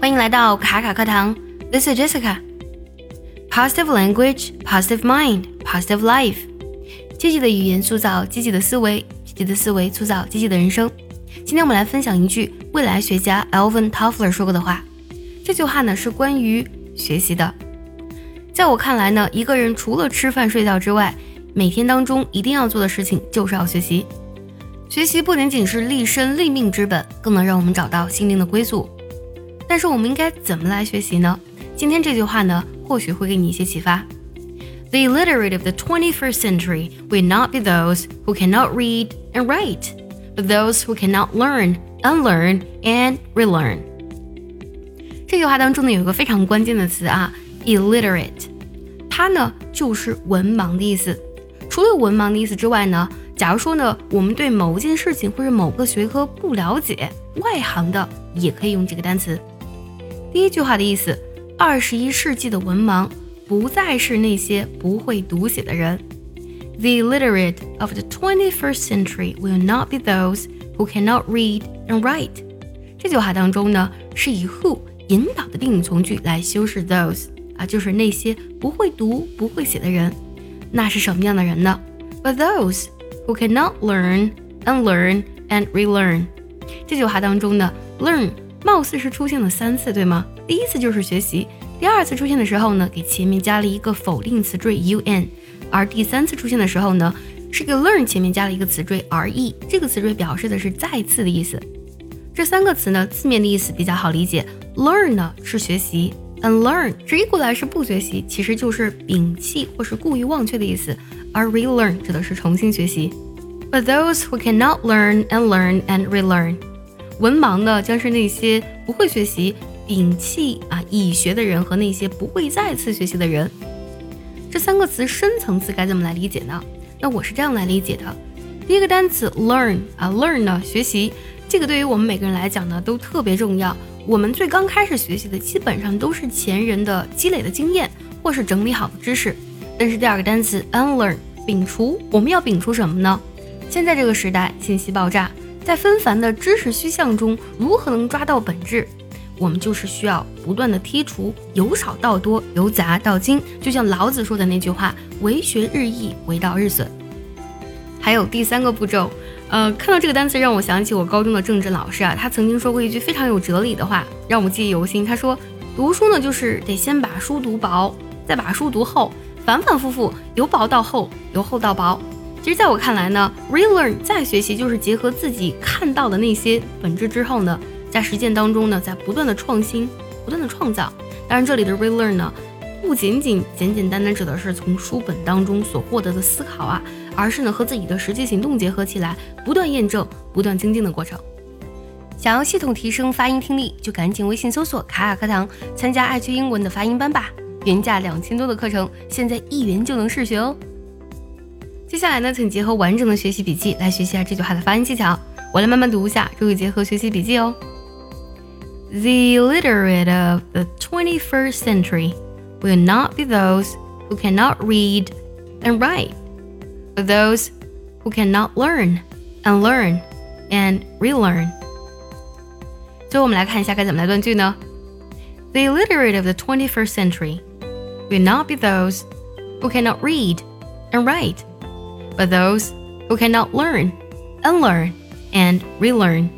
欢迎来到卡卡课堂，This is Jessica。Positive language, positive mind, positive life。积极的语言塑造积极的思维，积极的思维塑造积极的人生。今天我们来分享一句未来学家 Alvin Toffler 说过的话。这句话呢是关于学习的。在我看来呢，一个人除了吃饭睡觉之外，每天当中一定要做的事情就是要学习。学习不仅仅是立身立命之本，更能让我们找到心灵的归宿。但是我们应该怎么来学习呢？今天这句话呢，或许会给你一些启发。The illiterate of the 21st century will not be those who cannot read and write, but those who cannot learn, unlearn, and relearn。这句话当中呢，有一个非常关键的词啊，illiterate，它呢就是文盲的意思。除了文盲的意思之外呢？假如说呢，我们对某件事情或者某个学科不了解，外行的也可以用这个单词。第一句话的意思：二十一世纪的文盲不再是那些不会读写的人。The illiterate of the twenty-first century will not be those who cannot read and write。这句话当中呢，是以 who 引导的定语从句来修饰 those 啊，就是那些不会读、不会写的人。那是什么样的人呢？But those Who cannot learn, unlearn, and relearn？这句话当中呢，learn 貌似是出现了三次，对吗？第一次就是学习，第二次出现的时候呢，给前面加了一个否定词缀 un，而第三次出现的时候呢，是给 learn 前面加了一个词缀 re，这个词缀表示的是再次的意思。这三个词呢，字面的意思比较好理解，learn 呢是学习，unlearn 直译过来是不学习，其实就是摒弃或是故意忘却的意思。而 relearn 指的是重新学习。But those who cannot learn and learn and relearn，文盲呢将是那些不会学习、摒弃啊已学的人和那些不会再次学习的人。这三个词深层次该怎么来理解呢？那我是这样来理解的：第一个单词 learn 啊，learn 呢学习，这个对于我们每个人来讲呢都特别重要。我们最刚开始学习的基本上都是前人的积累的经验或是整理好的知识。但是第二个单词 unlearn 摒除，我们要摒除什么呢？现在这个时代信息爆炸，在纷繁的知识虚像中，如何能抓到本质？我们就是需要不断的剔除，由少到多，由杂到精。就像老子说的那句话：“为学日益，为道日损。”还有第三个步骤，呃，看到这个单词让我想起我高中的政治老师啊，他曾经说过一句非常有哲理的话，让我记忆犹新。他说：“读书呢，就是得先把书读薄，再把书读厚。”反反复复，由薄到厚，由厚到薄。其实，在我看来呢，relearn 再学习就是结合自己看到的那些本质之后呢，在实践当中呢，在不断的创新，不断的创造。当然，这里的 relearn 呢，不仅仅简简单单指的是从书本当中所获得的思考啊，而是呢和自己的实际行动结合起来，不断验证、不断精进的过程。想要系统提升发音听力，就赶紧微信搜索“卡卡课堂”，参加爱趣英文的发音班吧。原价两千多的课程，现在一元就能试学哦。接下来呢，请结合完整的学习笔记来学习下这句话的发音技巧。我来慢慢读一下，注意结合学习笔记哦。The illiterate of the 21st century will not be those who cannot read and write, but those who cannot learn and learn and relearn。最后我们来看一下该怎么来断句呢？The illiterate of the 21st century will not be those who cannot read and write, but those who cannot learn, unlearn, and relearn.